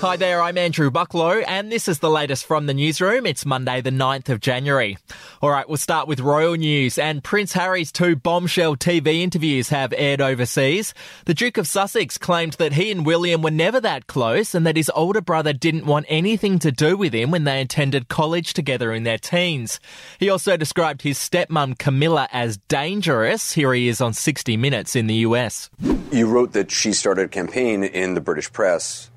Hi there, I'm Andrew Bucklow, and this is the latest from the newsroom. It's Monday, the 9th of January. All right, we'll start with royal news, and Prince Harry's two bombshell TV interviews have aired overseas. The Duke of Sussex claimed that he and William were never that close, and that his older brother didn't want anything to do with him when they attended college together in their teens. He also described his stepmom Camilla as dangerous. Here he is on 60 Minutes in the US. You wrote that she started a campaign in the British press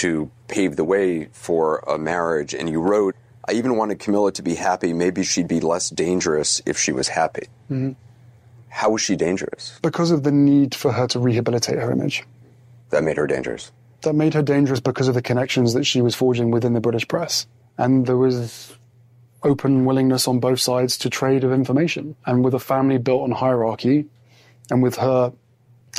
to pave the way for a marriage. And you wrote, I even wanted Camilla to be happy. Maybe she'd be less dangerous if she was happy. Mm-hmm. How was she dangerous? Because of the need for her to rehabilitate her image. That made her dangerous. That made her dangerous because of the connections that she was forging within the British press. And there was open willingness on both sides to trade of information. And with a family built on hierarchy, and with her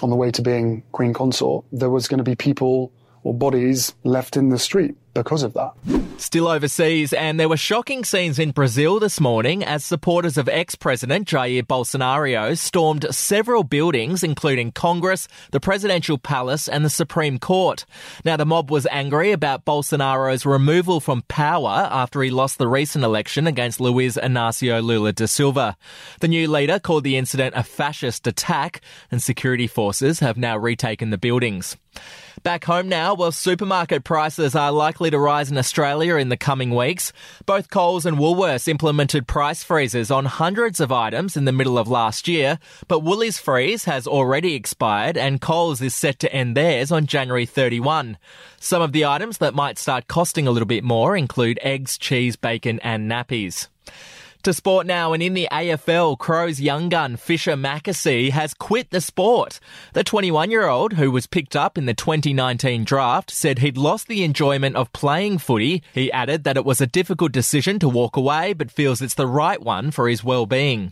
on the way to being queen consort, there was going to be people or bodies left in the street because of that. Still overseas, and there were shocking scenes in Brazil this morning as supporters of ex-president Jair Bolsonaro stormed several buildings, including Congress, the presidential palace, and the Supreme Court. Now, the mob was angry about Bolsonaro's removal from power after he lost the recent election against Luiz Inácio Lula da Silva. The new leader called the incident a fascist attack, and security forces have now retaken the buildings. Back home now, well, supermarket prices are likely to rise in Australia in the coming weeks. Both Coles and Woolworths implemented price freezes on hundreds of items in the middle of last year, but Woolies freeze has already expired and Coles is set to end theirs on January 31. Some of the items that might start costing a little bit more include eggs, cheese, bacon and nappies. To sport now, and in the AFL, Crows young gun Fischer McAsey has quit the sport. The 21 year old, who was picked up in the 2019 draft, said he'd lost the enjoyment of playing footy. He added that it was a difficult decision to walk away, but feels it's the right one for his well-being.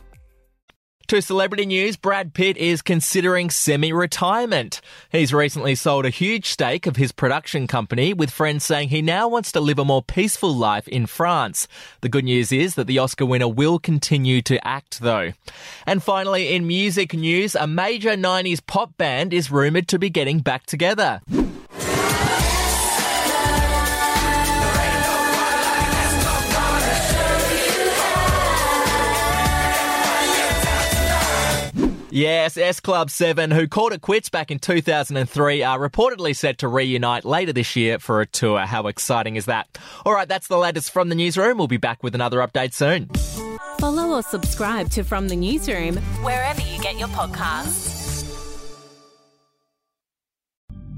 To celebrity news, Brad Pitt is considering semi-retirement. He's recently sold a huge stake of his production company with friends saying he now wants to live a more peaceful life in France. The good news is that the Oscar winner will continue to act though. And finally, in music news, a major 90s pop band is rumored to be getting back together. Yes, S Club 7, who called it quits back in 2003, are reportedly set to reunite later this year for a tour. How exciting is that? All right, that's the latest from the newsroom. We'll be back with another update soon. Follow or subscribe to From the Newsroom wherever you get your podcasts.